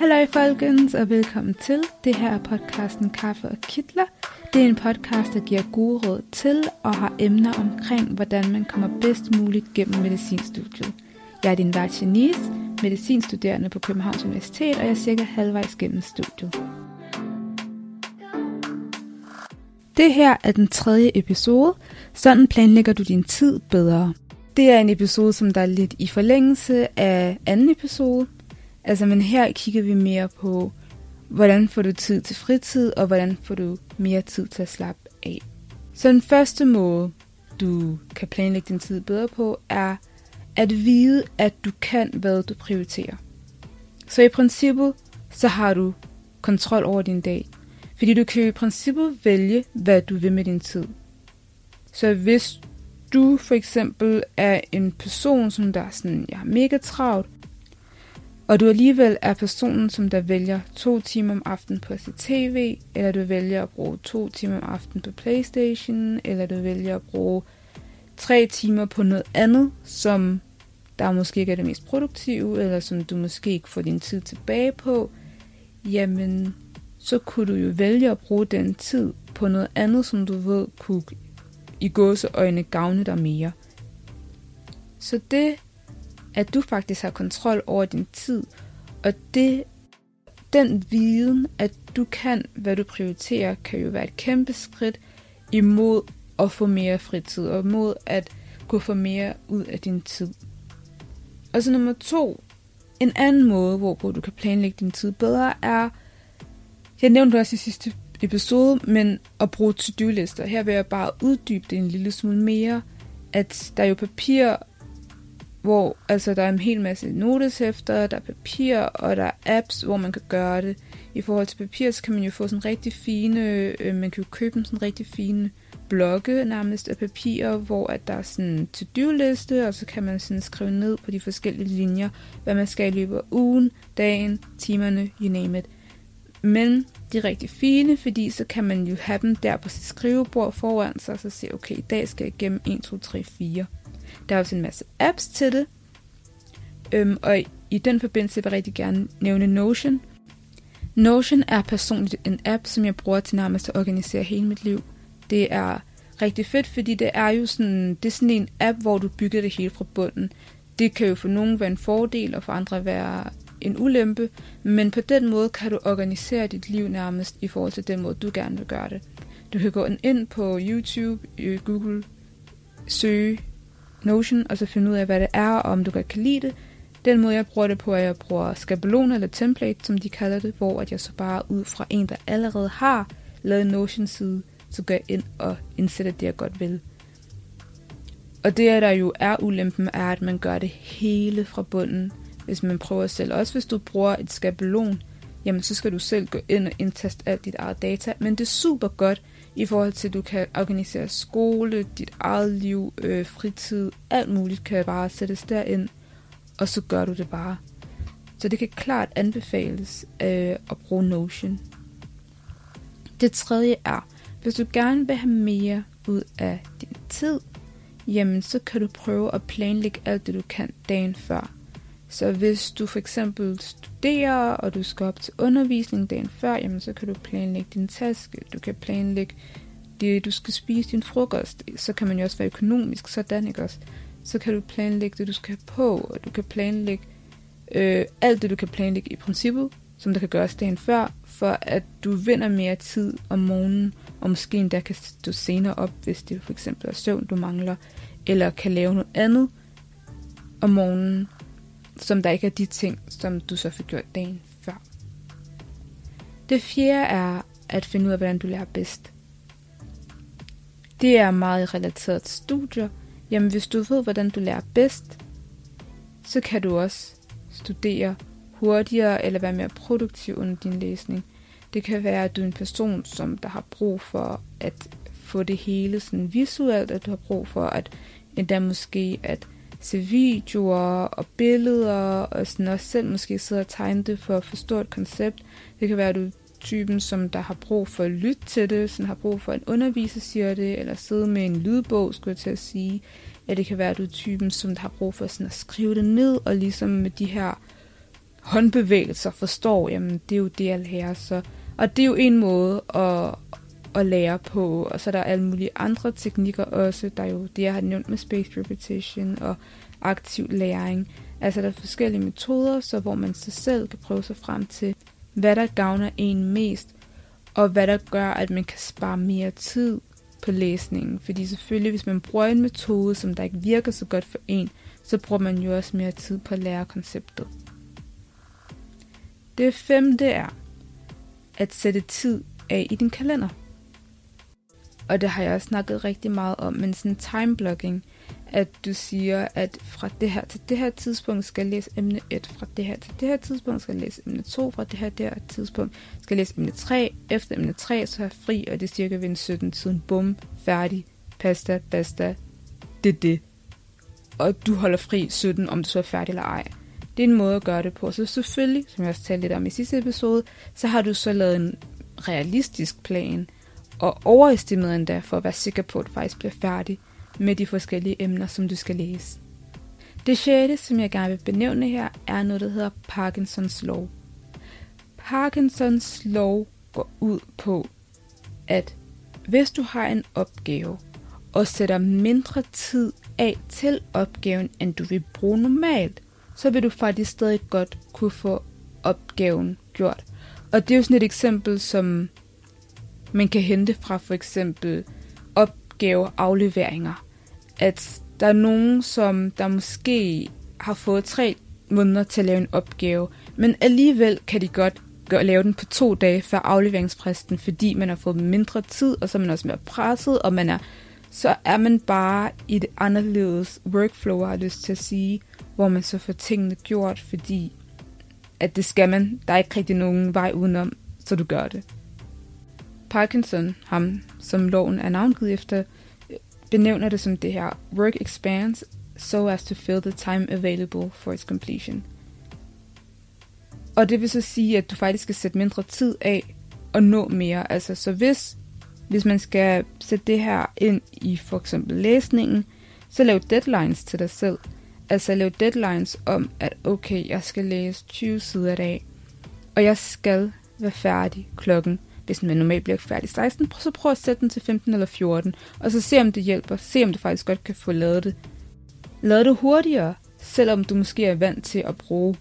Hallo folkens, og velkommen til. Det her er podcasten Kaffe og Kittler. Det er en podcast, der giver gode råd til og har emner omkring, hvordan man kommer bedst muligt gennem medicinstudiet. Jeg er din vært Janice, medicinstuderende på Københavns Universitet, og jeg er cirka halvvejs gennem studiet. Det her er den tredje episode. Sådan planlægger du din tid bedre. Det er en episode, som der er lidt i forlængelse af anden episode. Altså, men her kigger vi mere på, hvordan får du tid til fritid, og hvordan får du mere tid til at slappe af. Så den første måde, du kan planlægge din tid bedre på, er at vide, at du kan, hvad du prioriterer. Så i princippet, så har du kontrol over din dag. Fordi du kan i princippet vælge, hvad du vil med din tid. Så hvis du for eksempel er en person, som der er sådan, jeg er mega travlt, og du alligevel er personen, som der vælger to timer om aftenen på sit tv, eller du vælger at bruge to timer om aftenen på Playstation, eller du vælger at bruge tre timer på noget andet, som der måske ikke er det mest produktive, eller som du måske ikke får din tid tilbage på, jamen så kunne du jo vælge at bruge den tid på noget andet, som du ved kunne i gåseøjne gavne dig mere. Så det, at du faktisk har kontrol over din tid, og det, den viden, at du kan, hvad du prioriterer, kan jo være et kæmpe skridt imod at få mere fritid, og mod at kunne få mere ud af din tid. Og så nummer to, en anden måde, hvorpå du kan planlægge din tid bedre, er, jeg nævnte også i sidste episode, men at bruge to-do-lister. Her vil jeg bare uddybe det en lille smule mere, at der er jo papir, hvor altså, der er en hel masse noteshæfter, der er papir, og der er apps, hvor man kan gøre det. I forhold til papir, så kan man jo få sådan rigtig fine, øh, man kan jo købe en sådan rigtig fine blokke nærmest af papir, hvor at der er sådan en to-do-liste, og så kan man sådan skrive ned på de forskellige linjer, hvad man skal i løbet af ugen, dagen, timerne, you name it. Men de er rigtig fine, fordi så kan man jo have dem der på sit skrivebord foran sig, og så se, okay, i dag skal jeg igennem 1, 2, 3, 4. Der er også en masse apps til det, øhm, og i den forbindelse vil jeg rigtig gerne nævne Notion. Notion er personligt en app, som jeg bruger til nærmest at organisere hele mit liv. Det er rigtig fedt, fordi det er jo sådan, det er sådan en app, hvor du bygger det hele fra bunden. Det kan jo for nogen være en fordel, og for andre være en ulempe, men på den måde kan du organisere dit liv nærmest i forhold til den måde, du gerne vil gøre det. Du kan gå ind på YouTube, øh, Google, søge Notion, og så finde ud af, hvad det er, og om du kan lide det. Den måde, jeg bruger det på, er, at jeg bruger skabelon eller template, som de kalder det, hvor at jeg så bare ud fra en, der allerede har lavet en Notion-side, så går jeg ind og indsætter det, jeg godt vil. Og det, der jo er ulempen, er, at man gør det hele fra bunden hvis man prøver selv. Også hvis du bruger et skabelon, jamen så skal du selv gå ind og indtaste alt dit eget data. Men det er super godt i forhold til, at du kan organisere skole, dit eget liv, øh, fritid, alt muligt kan bare sættes derind, og så gør du det bare. Så det kan klart anbefales øh, at bruge Notion. Det tredje er, hvis du gerne vil have mere ud af din tid, jamen så kan du prøve at planlægge alt det, du kan dagen før. Så hvis du for eksempel studerer, og du skal op til undervisning dagen før, jamen så kan du planlægge din taske, du kan planlægge det, du skal spise din frokost, så kan man jo også være økonomisk sådan, ikke også? Så kan du planlægge det, du skal have på, og du kan planlægge øh, alt det, du kan planlægge i princippet, som der kan gøres dagen før, for at du vinder mere tid om morgenen, og måske endda kan stå senere op, hvis det for eksempel er søvn, du mangler, eller kan lave noget andet om morgenen, som der ikke er de ting, som du så fik gjort dagen før. Det fjerde er at finde ud af, hvordan du lærer bedst. Det er meget relateret til studier. Jamen, hvis du ved, hvordan du lærer bedst, så kan du også studere hurtigere eller være mere produktiv under din læsning. Det kan være, at du er en person, som der har brug for at få det hele sådan visuelt, at du har brug for at endda måske at se videoer og billeder, og sådan også selv måske sidde og tegne det for at forstå et koncept. Det kan være, at du er typen, som der har brug for at lytte til det, sådan har brug for, en underviser siger det, eller sidde med en lydbog, skulle jeg til at sige. Ja, det kan være, at du er typen, som der har brug for sådan at skrive det ned, og ligesom med de her håndbevægelser forstår, jamen det er jo det, jeg lærer. Så, og det er jo en måde at, at lære på, og så er der alle mulige andre teknikker også. Der er jo det, jeg har nævnt med spaced repetition og aktiv læring. Altså der er forskellige metoder, så hvor man sig selv kan prøve sig frem til, hvad der gavner en mest, og hvad der gør, at man kan spare mere tid på læsningen. Fordi selvfølgelig, hvis man bruger en metode, som der ikke virker så godt for en, så bruger man jo også mere tid på at lære konceptet. Det femte er at sætte tid af i din kalender. Og det har jeg også snakket rigtig meget om, men sådan time blocking, at du siger, at fra det her til det her tidspunkt skal jeg læse emne 1, fra det her til det her tidspunkt skal jeg læse emne 2, fra det her det her tidspunkt skal jeg læse emne 3, efter emne 3 så er jeg fri, og det er cirka ved 17 tiden, bum, færdig, pasta, basta, det det. Og du holder fri 17, om du så er færdig eller ej. Det er en måde at gøre det på. Så selvfølgelig, som jeg også talte lidt om i sidste episode, så har du så lavet en realistisk plan, og overestimeret endda for at være sikker på, at du faktisk bliver færdig med de forskellige emner, som du skal læse. Det sjette, som jeg gerne vil benævne her, er noget, der hedder Parkinsons lov. Parkinsons lov går ud på, at hvis du har en opgave, og sætter mindre tid af til opgaven, end du vil bruge normalt, så vil du faktisk stadig godt kunne få opgaven gjort. Og det er jo sådan et eksempel, som man kan hente fra for eksempel opgaveafleveringer. At der er nogen, som der måske har fået tre måneder til at lave en opgave, men alligevel kan de godt gøre, lave den på to dage før afleveringsfristen, fordi man har fået mindre tid, og så er man også mere presset, og man er, så er man bare i et anderledes workflow, har jeg lyst til at sige, hvor man så får tingene gjort, fordi at det skal man. Der er ikke rigtig nogen vej udenom, så du gør det. Parkinson, ham som loven er navngivet efter, benævner det som det her work expands so as to fill the time available for its completion. Og det vil så sige, at du faktisk skal sætte mindre tid af og nå mere. Altså, så hvis, hvis man skal sætte det her ind i for eksempel læsningen, så lav deadlines til dig selv. Altså lav deadlines om, at okay, jeg skal læse 20 sider i dag, og jeg skal være færdig klokken hvis man normalt bliver færdig 16, så prøv at sætte den til 15 eller 14, og så se om det hjælper. Se om du faktisk godt kan få lavet det. Lav det hurtigere, selvom du måske er vant til at bruge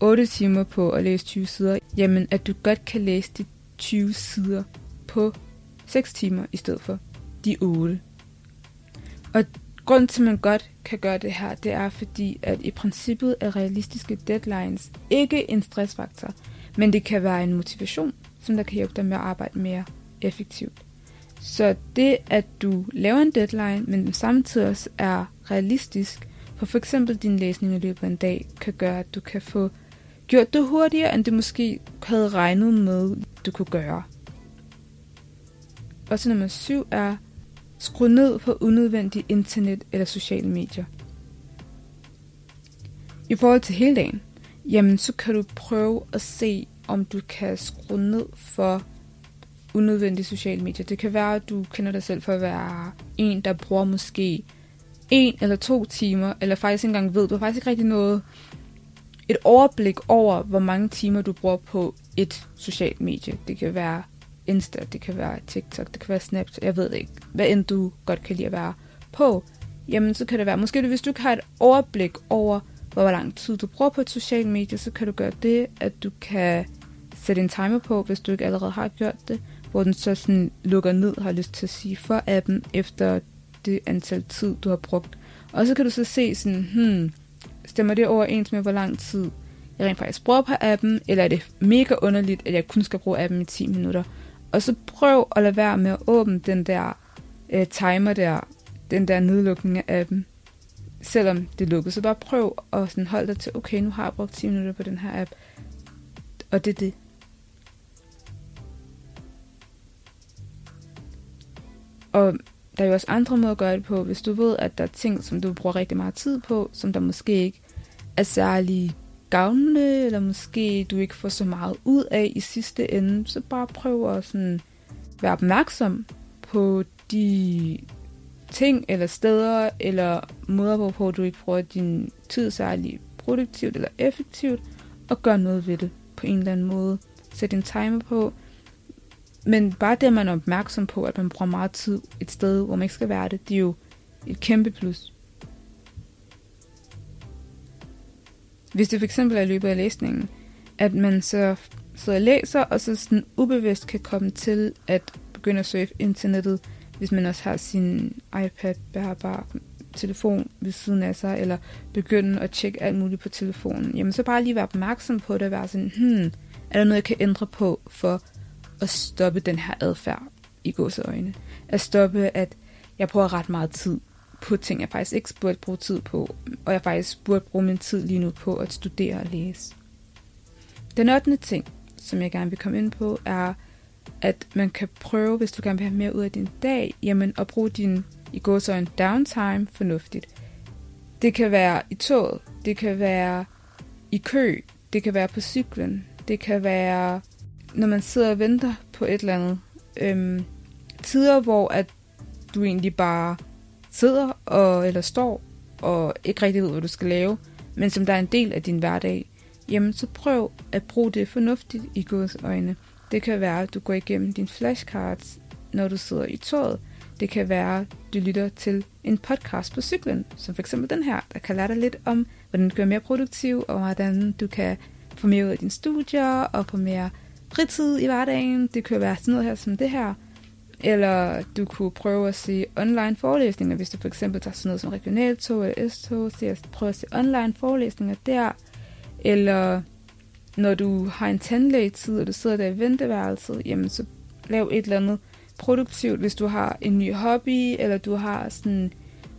8 timer på at læse 20 sider, jamen at du godt kan læse de 20 sider på 6 timer i stedet for de 8. Og grund til, at man godt kan gøre det her, det er fordi, at i princippet er realistiske deadlines ikke en stressfaktor, men det kan være en motivation som der kan hjælpe dig med at arbejde mere effektivt. Så det, at du laver en deadline, men den samtidig også er realistisk, for f.eks. eksempel din læsning i løbet af en dag, kan gøre, at du kan få gjort det hurtigere, end du måske havde regnet med, du kunne gøre. Og så nummer syv er, skru ned for unødvendig internet eller sociale medier. I forhold til hele dagen, jamen så kan du prøve at se, om du kan skrue ned for unødvendige sociale medier. Det kan være, at du kender dig selv for at være en, der bruger måske en eller to timer, eller faktisk ikke engang ved, du har faktisk ikke rigtig noget, et overblik over, hvor mange timer du bruger på et socialt medie. Det kan være Insta, det kan være TikTok, det kan være Snapchat, jeg ved ikke. Hvad end du godt kan lide at være på, jamen så kan det være, måske hvis du kan have et overblik over, hvor lang tid du bruger på et socialt medie, så kan du gøre det, at du kan sætte en timer på, hvis du ikke allerede har gjort det, hvor den så sådan lukker ned, har lyst til at sige, for appen efter det antal tid, du har brugt. Og så kan du så se sådan, hmm, stemmer det overens med, hvor lang tid jeg rent faktisk bruger på appen, eller er det mega underligt, at jeg kun skal bruge appen i 10 minutter. Og så prøv at lade være med at åbne den der øh, timer der, den der nedlukning af appen, selvom det lukkede. Så bare prøv at sådan holde dig til, okay, nu har jeg brugt 10 minutter på den her app, og det er det. Og der er jo også andre måder at gøre det på. Hvis du ved, at der er ting, som du bruger rigtig meget tid på, som der måske ikke er særlig gavnende, eller måske du ikke får så meget ud af i sidste ende, så bare prøv at sådan være opmærksom på de ting eller steder eller måder, hvorpå du ikke bruger din tid særlig produktivt eller effektivt, og gør noget ved det på en eller anden måde. Sæt en timer på. Men bare det, at man er opmærksom på, at man bruger meget tid et sted, hvor man ikke skal være det, det er jo et kæmpe plus. Hvis det for eksempel er i løbet af læsningen, at man så sidder og læser, og så sådan ubevidst kan komme til at begynde at surfe internettet, hvis man også har sin iPad bærbar telefon ved siden af sig, eller begynde at tjekke alt muligt på telefonen, jamen så bare lige være opmærksom på det, og være sådan, hmm, er der noget, jeg kan ændre på for at stoppe den her adfærd i gåseøjne? At stoppe, at jeg bruger ret meget tid på ting, jeg faktisk ikke burde bruge tid på, og jeg faktisk burde bruge min tid lige nu på at studere og læse. Den 8. ting, som jeg gerne vil komme ind på, er, at man kan prøve, hvis du gerne vil have mere ud af din dag, jamen at bruge din i går så en downtime fornuftigt. Det kan være i toget, det kan være i kø, det kan være på cyklen, det kan være, når man sidder og venter på et eller andet. Øhm, tider, hvor at du egentlig bare sidder og, eller står og ikke rigtig ved, hvad du skal lave, men som der er en del af din hverdag, jamen så prøv at bruge det fornuftigt i Guds øjne. Det kan være, at du går igennem dine flashcards, når du sidder i toget. Det kan være, at du lytter til en podcast på cyklen, som f.eks. den her, der kan lære dig lidt om, hvordan du kan være mere produktiv, og hvordan du kan få mere ud af dine studier, og få mere fritid i hverdagen. Det kunne være sådan noget her som det her. Eller du kunne prøve at se online forelæsninger, hvis du for eksempel tager sådan noget som regionaltog eller S-tog, så prøve at se online forelæsninger der. Eller når du har en tandlægetid, og du sidder der i venteværelset, jamen så lav et eller andet produktivt. Hvis du har en ny hobby, eller du har sådan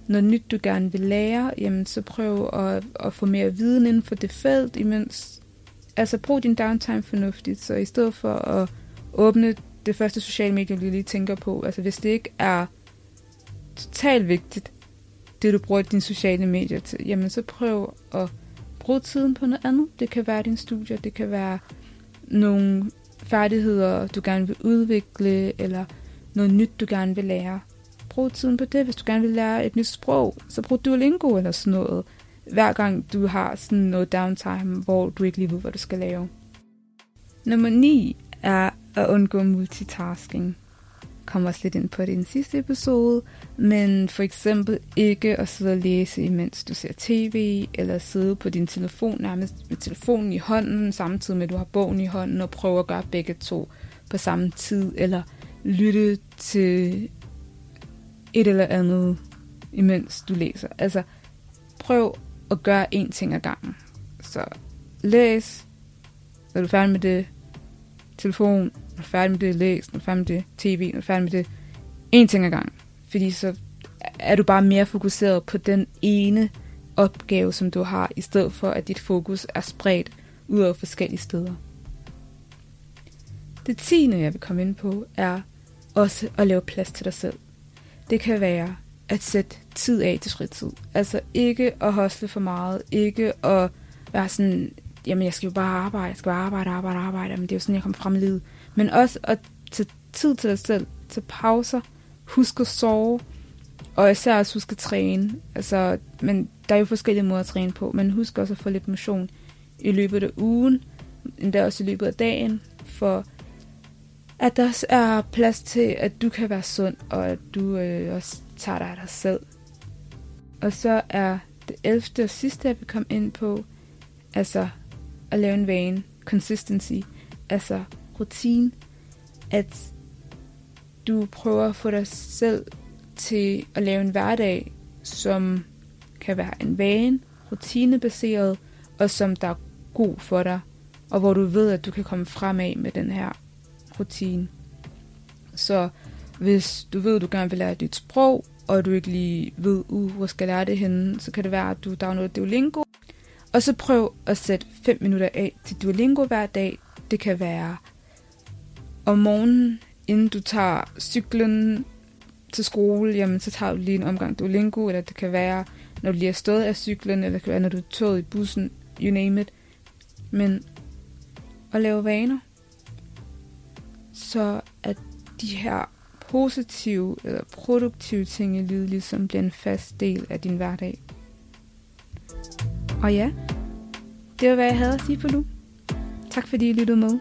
noget nyt, du gerne vil lære, jamen så prøv at, at få mere viden inden for det felt, imens altså brug din downtime fornuftigt, så i stedet for at åbne det første sociale medie, du lige tænker på, altså hvis det ikke er totalt vigtigt, det du bruger dine sociale medier til, jamen så prøv at bruge tiden på noget andet. Det kan være din studie, det kan være nogle færdigheder, du gerne vil udvikle, eller noget nyt, du gerne vil lære. Brug tiden på det. Hvis du gerne vil lære et nyt sprog, så brug Duolingo eller sådan noget. Hver gang du har sådan noget downtime, hvor du ikke lige ved, hvad du skal lave. Nummer 9 er at undgå multitasking. Kommer også lidt ind på det i den sidste episode, men for eksempel ikke at sidde og læse, imens du ser tv, eller sidde på din telefon nærmest med telefonen i hånden, samtidig med at du har bogen i hånden, og prøve at gøre begge to på samme tid, eller lytte til et eller andet, imens du læser. Altså, prøv at gøre én ting ad gangen. Så læs, når du er færdig med det, telefon, når du er færdig med det, læs, når du er færdig med det, tv, når du er færdig med det, én ting ad gangen. Fordi så er du bare mere fokuseret på den ene opgave, som du har, i stedet for at dit fokus er spredt ud over forskellige steder. Det tiende, jeg vil komme ind på, er også at lave plads til dig selv. Det kan være at sætte tid af til fritid. Altså ikke at hosle for meget, ikke at være sådan, jamen jeg skal jo bare arbejde, jeg skal bare arbejde, arbejde, arbejde, men det er jo sådan, jeg kommer frem i livet. Men også at tage tid til dig selv, tage pauser, huske at sove, og især også huske at træne. Altså, men der er jo forskellige måder at træne på, men husk også at få lidt motion i løbet af ugen, endda også i løbet af dagen, for at der også er plads til, at du kan være sund, og at du øh, også tager dig af dig selv. Og så er det 11. og sidste, jeg vil komme ind på, altså at lave en vane, consistency, altså rutine, at du prøver at få dig selv til at lave en hverdag, som kan være en vane, rutinebaseret, og som der er god for dig, og hvor du ved, at du kan komme fremad med den her rutine. Så hvis du ved, at du gerne vil lære dit sprog, og du ikke lige ved, uh, hvor skal jeg lære det henne, så kan det være, at du downloader Duolingo. Og så prøv at sætte 5 minutter af til Duolingo hver dag. Det kan være om morgenen, inden du tager cyklen til skole, jamen så tager du lige en omgang Duolingo, eller det kan være, når du lige er stået af cyklen, eller det kan være, når du er toget i bussen, you name it. Men at lave vaner, så at de her positive eller produktive ting i livet ligesom bliver en fast del af din hverdag. Og ja, det var hvad jeg havde at sige for nu. Tak fordi I lyttede med.